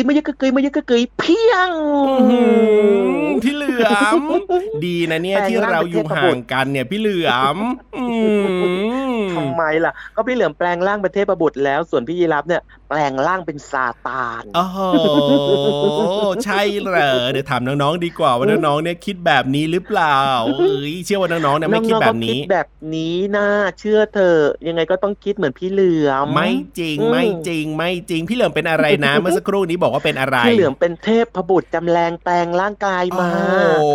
ยไม่ยึกกระเกยไม่ยึกกระเกยเพียงพี่เหลือมดีนะเนี่ยที่เราอยู่ห่างกันเนี่ยพี่เหลือมทำ ไมล่ะ ก็พี่เหลือมแปลงร่างเป็นเทพบุตรแล้ว ส่วนพี่ยีรับเนี่ยแปลงร่างเป็นซาตานโอ้โหใช่เหรอเดี๋ยวถามน้องๆดีกว่าว่าน้องๆเนี่ยคิดแบบนี้หรือเปล่าเอ้ยเชื่อว่าน้องๆเนี่ยไม่คิดแบบนี้แบบนี้นะเชื่อเธอ ยังไงก็ต้องคิดเหมือนพี่เหลือมไม่จริงไม่จริงไม่จริง พี่เหลือมเป็นอะไรนะ เมื่อสักครู่นี้บอกว่าเป็นอะไรพี่เหลือมเป็นเทพบุตรจำแรงแปลงร่างกายมาโอ้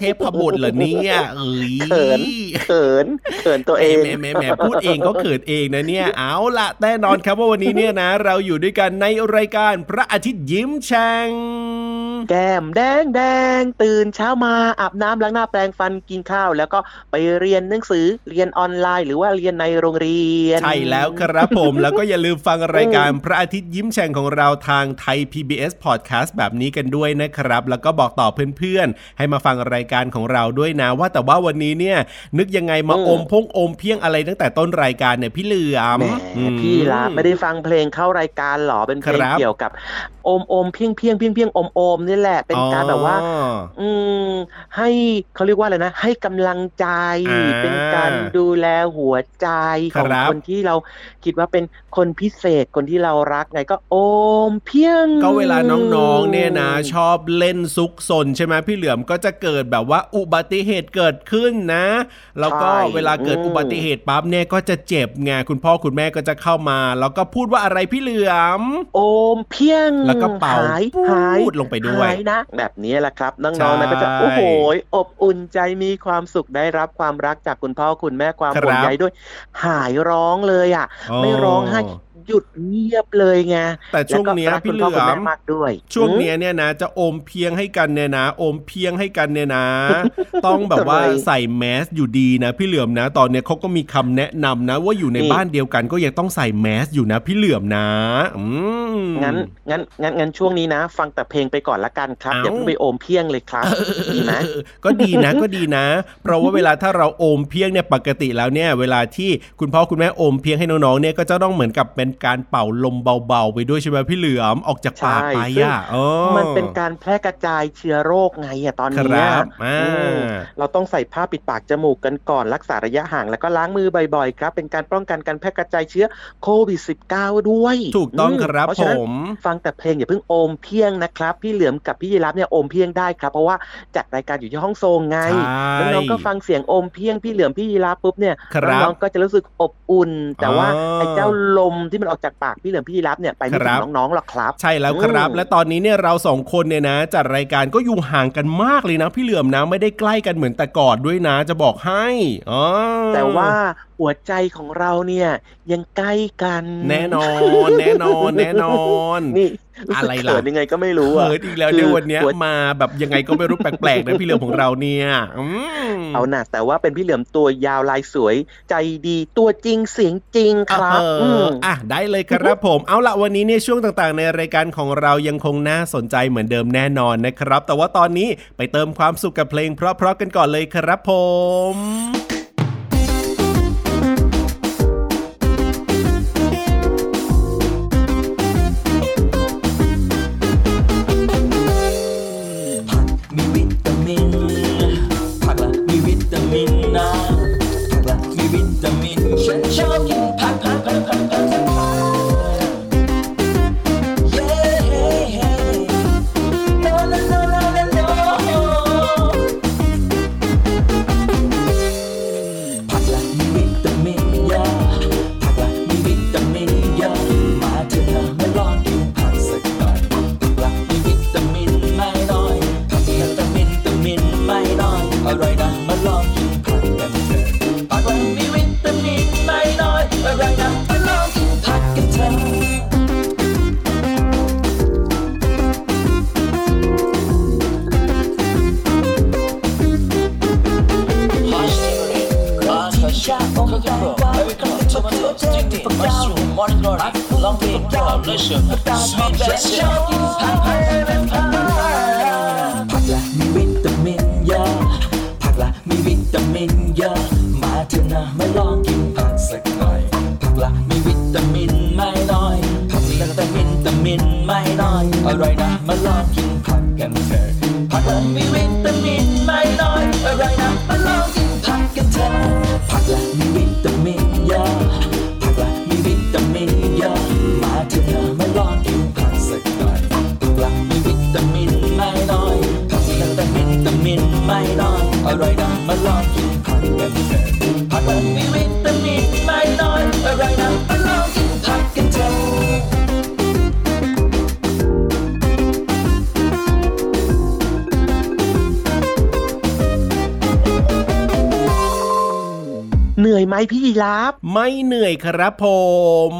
เทพบุตรเหรอเนี่ยเอ้ยเขินเขินเขินตัวเองแหมแหมแหมพูดเองก็เขินเองนะเนี่ย เอาละแน่นอนครับว่าวันนี้เนี่ยนะ เราอยู่ด้วยกันในรายการพระอาทิตย์ยิ้มแฉ่งแก้มแดงแดงตื่นเช้ามาอาบน้ำล้างหน้าแปรงฟันกินข้าว แล้วก็ไปเรียนหนังสือเรียนออนไลน์ หรือว่าเรียนในโรงเรียน ใช่แล้วครับผมแล้วก็อย่าลืมฟังรายการพระอาทิตย์ยิ้มแฉ่งของเราทางไทย PBS Podcast แบบนี้กันด้วยนะครับ แล้วก็บอกต่อเพื่อนๆ ให้มาฟังรายการของเราด้วยนะว่าแต่ว่าวันนี้เนี่ยนึกยังไงมาอมพงอมเพียงอะไรตั้งแต่ต้นรายการเนี่ยพี่เหลือมพี่ลาไม่ได้ฟังเพลงเข้ารายการหรอเป็นเพลงเกี่ยวกับโอมโอมเพียงเพียงเพียงเพียงโอมโอมนี่แหละ เป็นการแบบว่า อืมให้เขาเรียกว่าอะไรนะ ให้กำลังใจ เป็นการดูแลหัวใจของคนที่เราคิดว่าเป็นคนพิเศษคนที่เรารักไงก็โอมเพียง ก็เวลาน้องๆเนี่ยนะ ชอบเล่นซุกซนใช่ไหมพี่เหลือมก็จะเกิดแบบว่าอุบัติเหตุเกิดขึ้นนะ แล้วก็เวลาเกิดอุบัติเหตุปั๊บเนี่ยก็จะเจ็บไงคุณพ่อคุณแม่ก็จะเข้ามา แล้วก็พูดว่าอะไรพี่เหลือม โอมเพียงแล้วก็เป่าหายหายลงไปด้วยนะ แบบนี้แหละครับน้องๆนะก็จะโอ้โหอบอุ่นใจมีความสุขได้รับความรักจากคุณพ่อคุณแม่ความห่วงใยด้วย หายร้องเลยอะ ไม่ร้องให้ หยุดเงียบเลยไงแต่ช่วงเนี้ยแล้ก็รักพี่คุณเหพ่ลืคุณอแม่มมากด้วย ช่วงอืมเนี้ยเนี่ยนะ จะอมเพียงให้กันเนี่ยนะอมเพียงให้กันเนี่ยนะ ต้องแบบว่าทำไมใส่แมสอยู่ดีนะ พี่เหลือมนะ ตอนเนี้ยเขาก็มีคำแนะนำนะ ว่าอยู่ในนี่บ้านเดียวกันก็ยังต้องใส่แมสอยู่นะ พี่เหลือมนะอืมงั้นงั้นงั้นงั้นช่วงนี้นะ ฟังแต่เพลงไปก่อนละกันครับเอ้าอย่าเพิ่งไปโอมเพียงเลยครับดีไหมเออก็ดีนะก็ดีนะ เพราะว่าเวลาถ้าเราโอมเพียงเนี่ยปกติแล้วเนี่ย เวลาที่คุณพ่อคุณแม่โอมเพียงให้น้องๆเนี่ยก็จะต้องเหมือนกับเป็นการเป่าลมเบาๆ ไปด้วยใช่ไหมพี่เหลือมออกจากปากไปซึ่งอะอ๋อมันเป็นการแพร่กระจายเชื้อโรคไงอะตอนคเนี้ยรับอ่าอืมเราต้องใส่ผ้าปิดปากจมูกกันก่อนรักษาระยะห่างแล้วก็ล้างมือบ่อยๆครับ เป็นการป้องกันการแพร่กระจายเชื้อโควิด -19 ด้วย ถูกต้องมครับเพราะผฉะนั้นมฟังแต่เพลงอย่าเพิ่งโอมเพียงนะครับ พี่เหลือมกับพี่ยีรับเนี่ยโอมเพียงได้ครับ เพราะว่าจัดรายการอยู่ที่ห้องทรงไงใช่น้องๆก็ฟังเสียงโอมเพียงพี่เหลือมพี่ยีรับปุ๊บเนี่ยครับน้องๆก็จะรู้สึกอบอุ่น แต่ว่าอ๋อไอ้เจ้าลมที่มันออกจากปากพี่เหลือมพี่ยีรับเนี่ยไปไม่คถึรังบน้องๆหรอกครับ ใช่แล้วครับอืมและตอนนี้เนี่ยเราสองคนเนี่ยนะจัดรายการก็อยู่ห่างกันมากเลยนะ พี่เหลือมนะไม่ได้ใกล้กันเหมือนแต่ก่อนด้วยนะจะบอกให้อ๋อแต่ว่าหัวใจของเราเนี่ยยังใกล้กัน แน่นอน แน่นอนแน่นอนนี่รู้ อะสึกไรล่ะเขินยังไงก็ไม่รู้อะเขินอีกแล้วคือเนี่ยวันเนี้ยหัวมาแบบยังไงก็ไม่รู้แปลกๆนะพี่เหลือมของเราเนี่ยอืมเอาหนะแต่ว่าเป็นพี่เหลือมตัวยาวลายสวย ใจดีตัวจริงเสียงจริงครับเออมอะได้เลยครับผมเอาละวันนี้เนี่ยช่วงต่างๆ ในรายการของเรายังคงน่าสนใจเหมือนเดิมแน่นอนนะครับ แต่ว่าตอนนี้ไปเติมความสุขกับเพลงเพราะๆกันก่อนเลยครับผม พี่ยีรับไม่เหนื่อยครับผม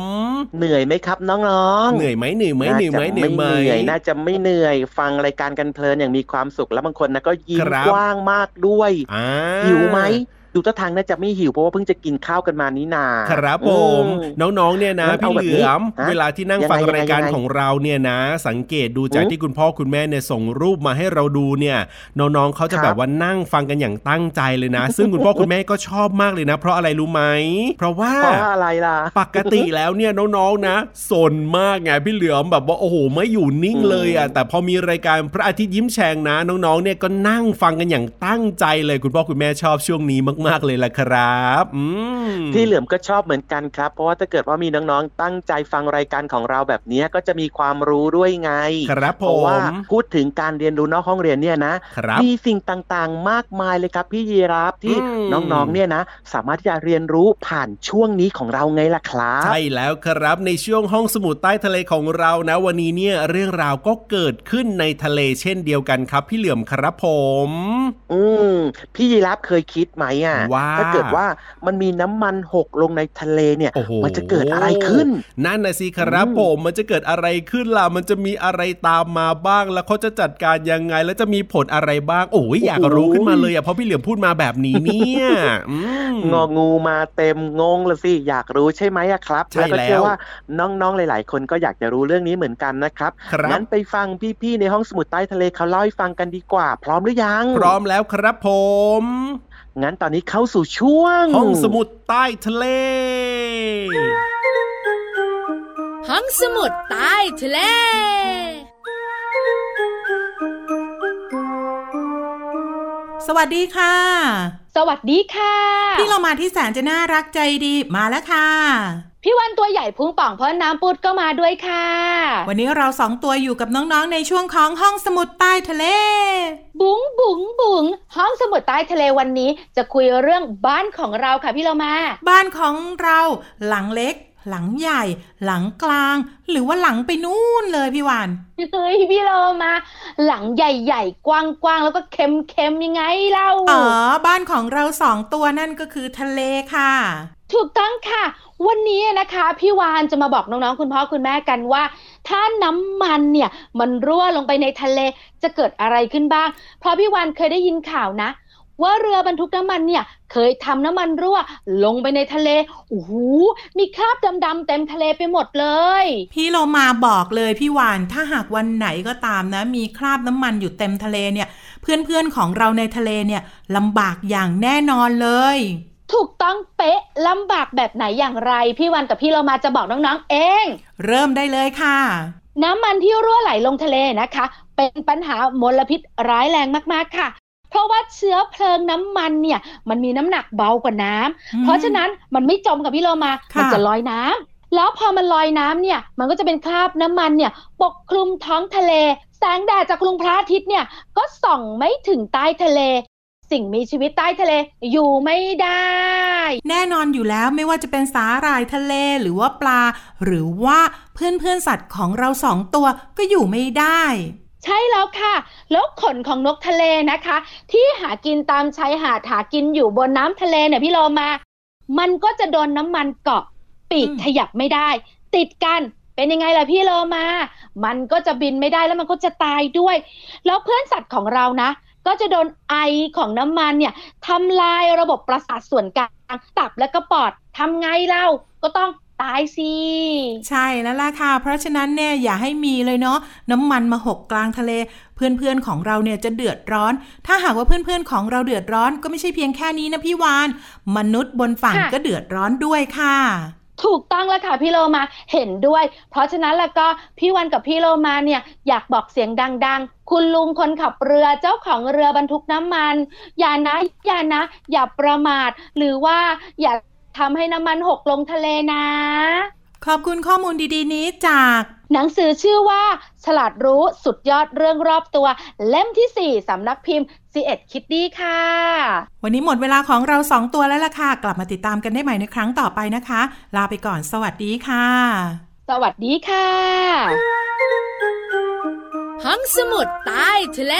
เหนื่อยไหมครับน้องๆเหนื่อยไหมเหนื่อยไหมเหนื่อยไหมาจะเหนื่อยไหมเหนื่อยน่าจะไม่เหนื่อยฟังรายการกันเพลินอย่างมีความสุขแล้วบางคนนะก็ยิ้มครับกว้างมากด้วยอ่าหิวไหม ดูท่าทางน่าจะไม่หิวเพราะว่าเพิ่งจะกินข้าวกันมานี้นาครับผมอืน้องๆเนี่ยนะงั้นเอาพี่แบบเหลือมนี้ฮะเวลาที่นั่งยังไงฟังรายการยังไงของเราเนี่ยนะ สังเกตดูจากอืมที่คุณพ่อคุณแม่เนี่ยส่งรูปมาให้เราดูเนี่ยน้องๆเขาจะครับแบบว่านั่งฟังกันอย่างตั้งใจเลยนะ ซึ่งคุณพ่อคุณแม่ก็ชอบมากเลยนะ เพราะอะไรรู้ไหมเพราะว่าเพราะว่าอะไรล่ะปกติแล้วเนี่ยน้องๆนะสนมากไงพี่เหลือมแบบว่าโอ้โหไม่อยู่นิ่งเลยอะแต่พอมีรายการพระอาทิตย์ยิ้มแฉ่งนะ น้องๆเนี่ยก็นั่งฟังกันอย่างตั้งใจเลยคุณพ่อคุณแม่ชอบช่วงนี้มากๆ เลยล่ะครับอืมพี่เหลือมก็ชอบเหมือนกันครับ เพราะว่าถ้าเกิดว่ามีน้องๆ ตั้งใจฟังรายการของเราแบบนี้ก็จะมีความรู้ด้วยไง ครับเพราะผว่ามพูดถึงการเรียนรู้นอกห้องเรียนเนี่ยนะครับมีสิ่งต่างๆ มากมายเลยครับพี่ยีรับที่อืมน้องๆ เนี่ยนะ สามารถที่จะเรียนรู้ผ่านช่วงนี้ของเราไงล่ะครับ ใช่แล้วครับในช่วงห้องสมุดใต้ทะเลของเรานะ วันนี้เนี่ยเรื่องราวก็เกิดขึ้นในทะเลเช่นเดียวกันครับ พี่เหลือมครับผม อืมพี่ยีรับเคยคิดไหมอะว่าถ้าเกิดว่ามันมีน้ำมันหกลงในทะเลเนี่ยโอ้โหมันจะเกิดอะไรขึ้น นั่นนะสิครับอืมผมมันจะเกิดอะไรขึ้นล่ะ มันจะมีอะไรตามมาบ้าง แล้วเขาจะจัดการยังไง แล้วจะมีผลอะไรบ้าง โอ้ยอยากรู้ขึ้นมาเลยอะเพราะพี่เหลือมพูดมาแบบนี้เนี่ยอืมงองูมาเต็มงงละสิ อยากรู้ใช่ไหมอะครับใช่ก็เชื่อแล้วว่าน้องๆหลาย ๆ คนก็อยากจะรู้เรื่องนี้เหมือนกันนะครับครับงั้นไปฟังพี่ๆในห้องสมุดใต้ทะเลเขาเล่าให้ฟังกันดีกว่า พร้อมหรือยัง พร้อมแล้วครับผม งั้นตอนนี้เข้าสู่ช่วง ห้องสมุดใต้ทะเล ห้องสมุดใต้ทะเล สวัสดีค่ะ สวัสดีค่ะ พี่เรามาที่แสนจะน่ารักใจดีมาแล้วค่ะ พี่วันตัวใหญ่พุงป่องเพราะน้ำปุดก็มาด้วยค่ะ วันนี้เราสองตัวอยู่กับน้องๆในช่วงของห้องสมุดใต้ทะเล บุ๋งบุ๋งบุ๋งห้องสมุดใต้ทะเลวันนี้ จะคุยเรื่องบ้านของเราค่ะพี่เรามา บ้านของเราหลังเล็ก หลังใหญ่ หลังกลาง หรือว่าหลังไปนู่นเลยพี่วานเฮ้ยพี่เรามา หลังใหญ่ๆ กว้างๆ แล้วก็เค็มๆ ยังไงเล่าอ๋อบ้านของเราสองตัวนั่นก็คือทะเลค่ะ ถูกต้องค่ะ วันนี้นะคะ พี่วานจะมาบอกน้องๆ คุณพ่อคุณแม่กันว่า ถ้าน้ำมันเนี่ย มันรั่วลงไปในทะเลจะเกิดอะไรขึ้นบ้าง เพราะพี่วานเคยได้ยินข่าวนะ ว่าเรือบรรทุกน้ำมันเนี่ยเคยทำน้ำมันรั่ว ลงไปในทะเลโอ้โหมีคราบดำๆเต็มทะเลไปหมดเลย พี่เรามาบอกเลยพี่วานถ้าหากวันไหนก็ตามนะ มีคราบน้ำมันอยู่เต็มทะเลเนี่ย เพื่อนๆของเราในทะเลเนี่ยลำบากอย่างแน่นอนเลยถูกต้องเป๊ะลำบากแบบไหนอย่างไร พี่วันกับพี่เรามาจะบอกน้องๆ เอง เริ่มได้เลยค่ะ น้ำมันที่รั่วไหลลงทะเลนะคะ เป็นปัญหามลพิษร้ายแรงมากๆค่ะ เพราะว่าเชื้อเพลิงน้ำมันเนี่ย มันมีน้ำหนักเบากว่าน้ำอืมเพราะฉะนั้นมันไม่จมกับพี่โลมาค่ะมันจะลอยน้ำแล้วพอมันลอยน้ำเนี่ย มันก็จะเป็นคราบน้ำมันเนี่ย ปกคลุมท้องทะเล แสงแดดจากลุงพระอาทิตย์เนี่ย ก็ส่องไม่ถึงใต้ทะเล สิ่งมีชีวิตใต้ทะเลอยู่ไม่ได้แน่นอนอยู่แล้วไม่ว่าจะเป็นสาหร่ายทะเลหรือว่าปลา หรือว่าเพื่อนเพื่อนๆสัตว์ของเราสองตัวก็อยู่ไม่ได้ ใช่แล้วค่ะแล้วขนของนกทะเลนะคะ ที่หากินตามชายหาดหากินอยู่บนน้ำทะเลเนี่ยพี่โลมา มันก็จะโดนน้ำมันเกาะปีกขยับไม่ได้ ติดกันเป็นยังไงล่ะพี่โลมา มันก็จะบินไม่ได้แล้วมันก็จะตายด้วย แล้วเพื่อนสัตว์ของเรานะ ก็จะโดนไอของน้ำมันเนี่ยทำลายระบบประสาทส่วนกลางตับและก็ปอดทำไงเล่าก็ต้อง ตายสิ ใช่แล้วล่ะค่ะ เพราะฉะนั้นเนี่ยอย่าให้มีเลยเนาะน้ำมันมาหกกลางทะเล เพื่อนๆของเราเนี่ยจะเดือดร้อน ถ้าหากว่าเพื่อนๆของเราเดือดร้อนก็ไม่ใช่เพียงแค่นี้นะพี่วาน มนุษย์บนฝั่งค่ะก็เดือดร้อนด้วยค่ะ ถูกต้องแล้วค่ะพี่โลมาเห็นด้วย เพราะฉะนั้นแล้วก็พี่วันกับพี่โลมาเนี่ยอยากบอกเสียงดังๆคุณลุงคนขับเรือเจ้าของเรือบรรทุกน้ำมัน อย่านะอย่านะ อย่าประมาท หรือว่าอย่า ทำให้น้ำมันหกลงทะเลนะ ขอบคุณข้อมูลดีๆนี้จาก หนังสือชื่อว่า ฉลาดรู้สุดยอดเรื่องรอบตัว เล่มที่ 4สำนักพิมพ์ c ีเอ็ดคิดดีค่ะ วันนี้หมดเวลาของเราสองตัวแล้วล่ะค่ะ กลับมาติดตามกันได้ใหม่ในครั้งต่อไปนะคะ ลาไปก่อนสวัสดีค่ะ สวัสดีค่ะห้องสมุดใต้ทะเล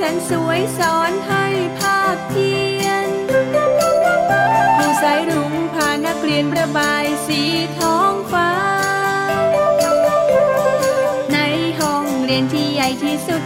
สนสวยสอนให้ภาพเพียนผู้สายรุ้งพานักเรียนประบายสีท้องฟ้า ในห้องเรียนที่ใหญ่ที่สุด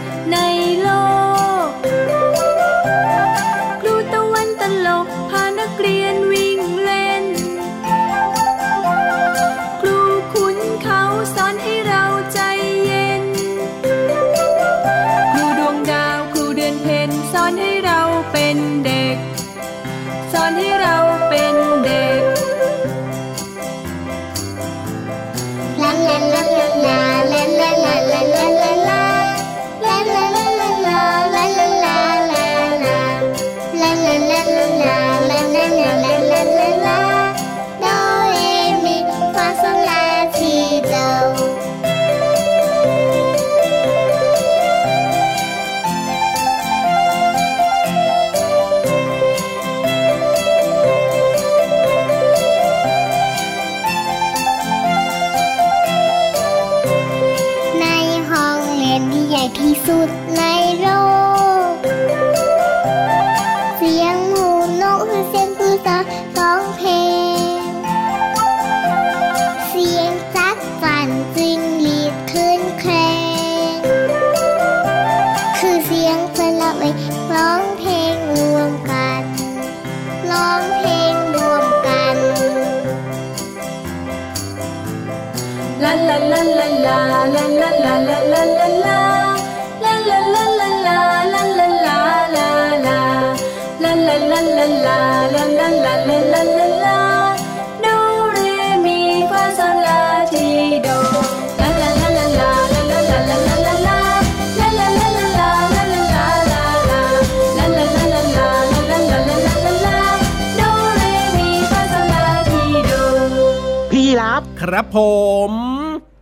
ครับผม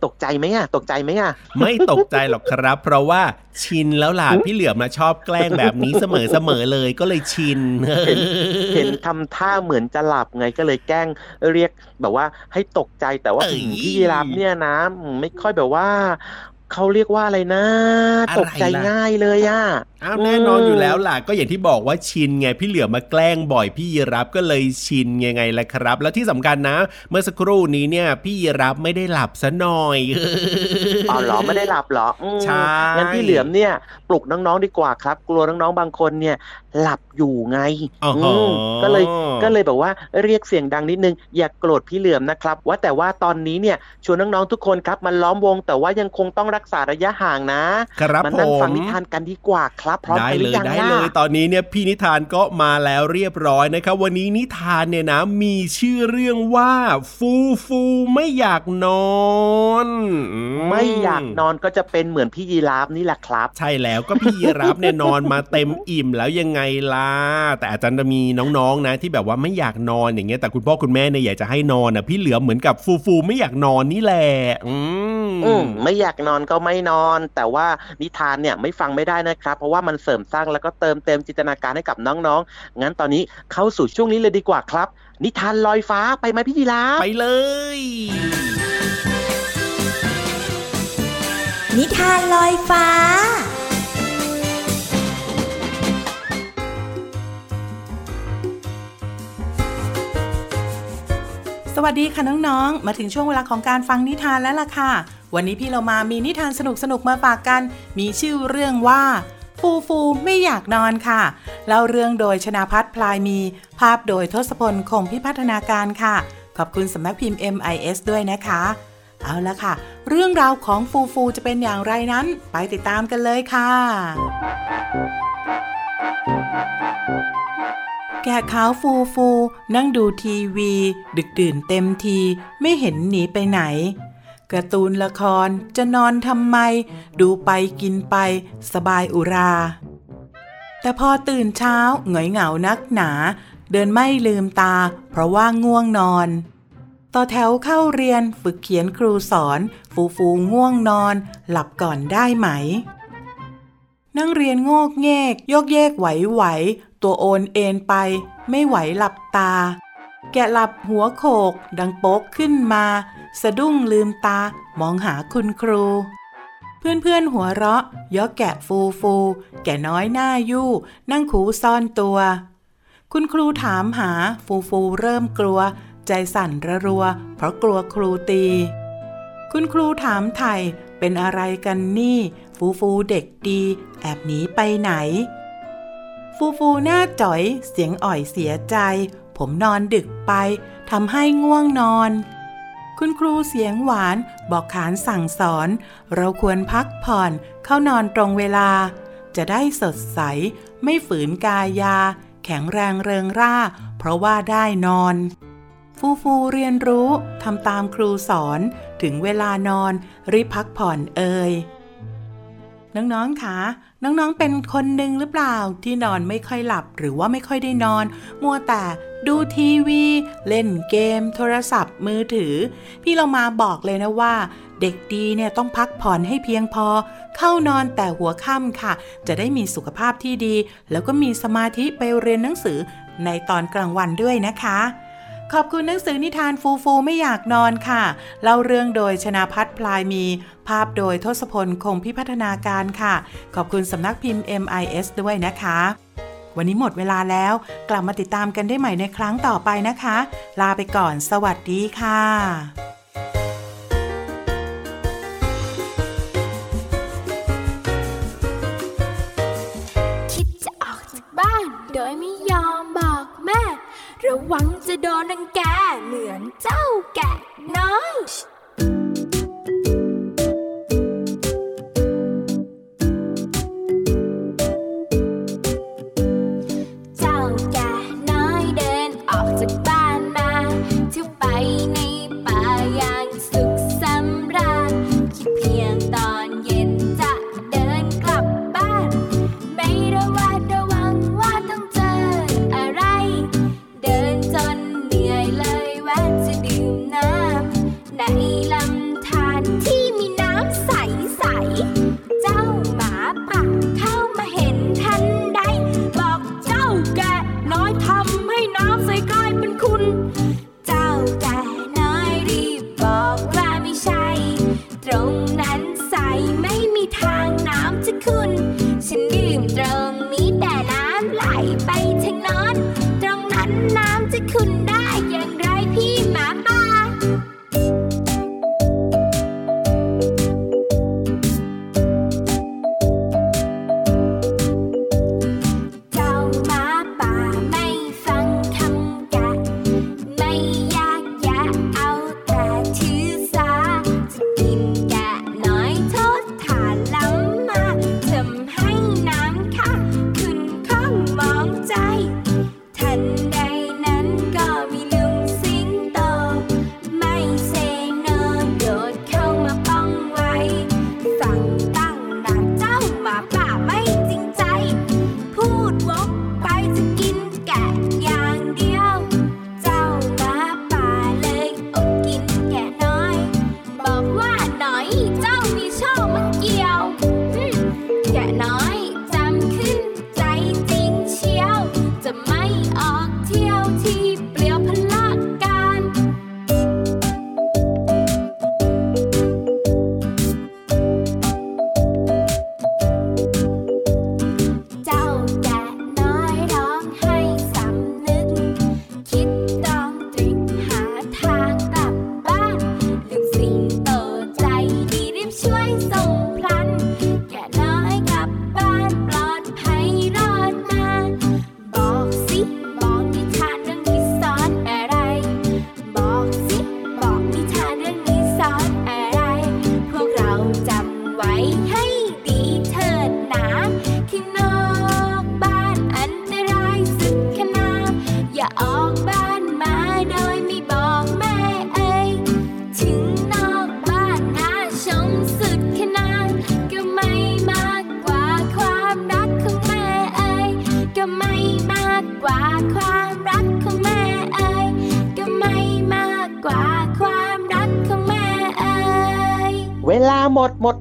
ตกใจไหมอะตกใจไหมอะไม่ตกใจหรอกครับ เพราะว่าชินแล้วล่ะพี่เหลือมาชอบแกล้งแบบนี้เสมอเสมอๆเลยก็เลยชินเห็นทำท่าเหมือนจะหลับไงก็เลยแกล้งเรียกแบบว่าให้ตกใจแต่ว่าเอ้ยพี่ยีรับเนี่ยนะอืมไม่ค่อยแบบว่า เขาเรียกว่าอะไรนะอะไรล่ะตกใจง่ายเลยอะอ้าวแน่นอนอยู่แล้วล่ะ ก็อย่างที่บอกว่าชินไงพี่เหลือมาแกล้งบ่อยพี่ยีรับก็เลยชินยังไงล่ะครับ แล้วที่สำคัญนะ เมื่อสักครู่นี้เนี่ย พี่ยีรับไม่ได้หลับซะหน่อยอ๋อเหรอไม่ได้หลับเหรออืมใช่งั้นพี่เหลือมเนี่ย ปลุกน้องๆดีกว่าครับ กลัวน้องๆบางคนเนี่ย หลับอยู่ไงอ๋ออืมก็เลยก็เลยแบบว่าเรียกเสียงดังนิดนึง อย่ากโกรธพี่เหลือมนะครับ ว่าแต่ว่าตอนนี้เนี่ยชวนน้องๆทุกคนครับมันล้อมวง แต่ว่ายังคงต้องรักษาระยะห่างนะครับมานั่งผมฟังนิทานกันดีกว่าครับพร้อมได้กันหเลรืยอยังได้ล่ะเลยตอนนี้เนี่ยพี่นิทานก็มาแล้วเรียบร้อยนะครับ วันนี้นิทานเนี่ยนะมีชื่อเรื่องว่า ฟูฟูไม่อยากนอนอืไม่อยากนอนก็จะเป็นเหมือนพี่ยีราฟนี่แหละครับ ใช่แล้วก็พี่ยีรับเนี่ยนอนมาเต็มอิ่มแล้วยังไงล่ะแต่อาจจะมีน้องๆนะที่แบบว่าไม่อยากนอนอย่างเงี้ยแต่คุณพ่อคุณแม่เนี่ยอยากจะให้นอนอะพี่เหลือมเหมือนกับฟูฟูไม่อยากนอนนี่แหละอืมอืมไม่อยากนอนก็ไม่นอน แต่ว่านิทานเนี่ยไม่ฟังไม่ได้นะครับ เพราะว่ามันเสริมสร้างแล้วก็เติมเต็มจินตนาการให้กับน้องๆงั้นตอนนี้เข้าสู่ช่วงนี้เลยดีกว่าครับ นิทานลอยฟ้าไปไหมพี่ยีราฟไปเลย นิทานลอยฟ้า สวัสดีค่ะน้องๆ มาถึงช่วงเวลาของการฟังนิทานแล้วล่ะค่ะ วันนี้พี่เรามามีนิทานสนุกๆ มาฝากกัน มีชื่อเรื่องว่า ฟูฟูไม่อยากนอนค่ะ เล่าเรื่องโดยชนาพัฒน์พลายมี ภาพโดยทศพลคงพิพัฒนาการค่ะ ขอบคุณสำนักพิมพ์ MIS ด้วยนะคะ เอาละค่ะ เรื่องราวของฟูฟูจะเป็นอย่างไรนั้น ไปติดตามกันเลยค่ะ แกะขาวฟูฟูนั่งดูทีวี ดึกดื่นเต็มทีไม่เห็นหนีไปไหนการ์ตูนละครจะนอนทำไม ดูไปกินไปสบายอุรา แต่พอตื่นเช้าเหงยเหงานักหนา เดินไม่ลืมตา เพราะว่าง่วงนอน ต่อแถวเข้าเรียนฝึกเขียนครูสอน ฟูฟูง่วงนอน หลับก่อนได้ไหม นั่งเรียนโงกเงกโยกเยกไหวไหว ตัวโอนเอ็นไป ไม่ไหวหลับตา แกหลับหัวโขก ดังโป๊กขึ้นมา สะดุ้งลืมตามองหาคุณครู เพื่อนๆหัวเราะยกแกะฟูฟู แกะน้อยหน้ายู่ นั่งคูซ่อนตัว คุณครูถามหาฟูฟูเริ่มกลัว ใจสั่นระรัว เพราะกลัวครูตี คุณครูถามไถ่เป็นอะไรกันนี่ ฟูฟูเด็กดี แอบหนีไปไหน ฟูฟูหน้าจ๋อย เสียงอ่อยเสียใจ ผมนอนดึกไปทำให้ง่วงนอน คุณครูเสียงหวานบอกขานสั่งสอน เราควรพักผ่อนเข้านอนตรงเวลา จะได้สดใส ไม่ฝืนกายา แข็งแรงเริงร่า เพราะว่าได้นอน ฟูฟูเรียนรู้ทำตามครูสอนถึงเวลานอนรีบพักผ่อนเอ่ยน้องๆคะ น้องๆ เป็นคนหนึ่งหรือเปล่าที่นอนไม่ค่อยหลับหรือว่าไม่ค่อยได้นอน มัวแต่ดูทีวี เล่นเกม โทรศัพท์มือถือ พี่เรามาบอกเลยนะว่า เด็กดีเนี่ยต้องพักผ่อนให้เพียงพอ เข้านอนแต่หัวค่ำค่ะ จะได้มีสุขภาพที่ดี แล้วก็มีสมาธิไปเรียนหนังสือในตอนกลางวันด้วยนะคะ ขอบคุณหนังสือนิทานฟูฟูไม่อยากนอนค่ะ เล่าเรื่องโดยชนาพัฒน์พลายมี ภาพโดยทศพลคงพิพัฒนาการค่ะ ขอบคุณสำนักพิมพ์ MIS ด้วยนะคะ วันนี้หมดเวลาแล้ว กลับมาติดตามกันได้ใหม่ในครั้งต่อไปนะคะ ลาไปก่อน สวัสดีค่ะคิดจะออกจากบ้านโดยไม่ยอมบอกแม่ ระวังจะโดนนังแกเหมือนเจ้าแกะน้อย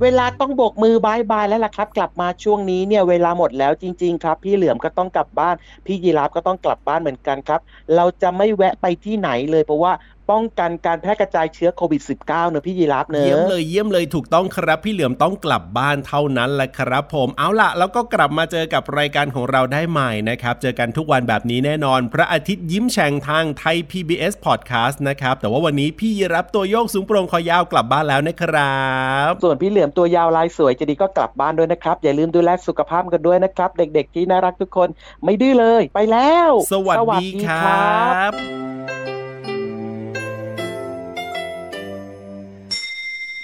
เวลาต้องโบกมือบายบายแล้วล่ะครับ กลับมาช่วงนี้เนี่ยเวลาหมดแล้วจริง ๆ ครับ พี่เหลือมก็ต้องกลับบ้าน พี่ยีราฟก็ต้องกลับบ้านเหมือนกันครับ เราจะไม่แวะไปที่ไหนเลยเพราะว่า ป้องกันการแพร่กระจายเชื้อโควิด -19 เนอะพี่ยีราฟเนอะเยี่ยมเลเยี่ยมเลยถูกต้องครับ พี่เหลือมต้องกลับบ้านเท่านั้นแหละครับผมเอาล่ะ แล้วก็กลับมาเจอกับรายการของเราได้ใหม่นะครับ เจอกันทุกวันแบบนี้แน่นอน พระอาทิตย์ยิ้มแฉ่งทางไทย PBS Podcast นะครับ แต่ว่าวันนี้พี่ยีราฟตัวโยกสูงโปร่งคอยาวกลับบ้านแล้วนะครับ ส่วนพี่เหลือมตัวยาวลายสวยจะดีก็กลับบ้านด้วยนะครับ อย่าลืมดูแลสุขภาพกันด้วยนะครับ เด็ก ๆ ที่น่ารักทุกคนไม่ดื้อเลย ไปแล้ว สวัสดีครับ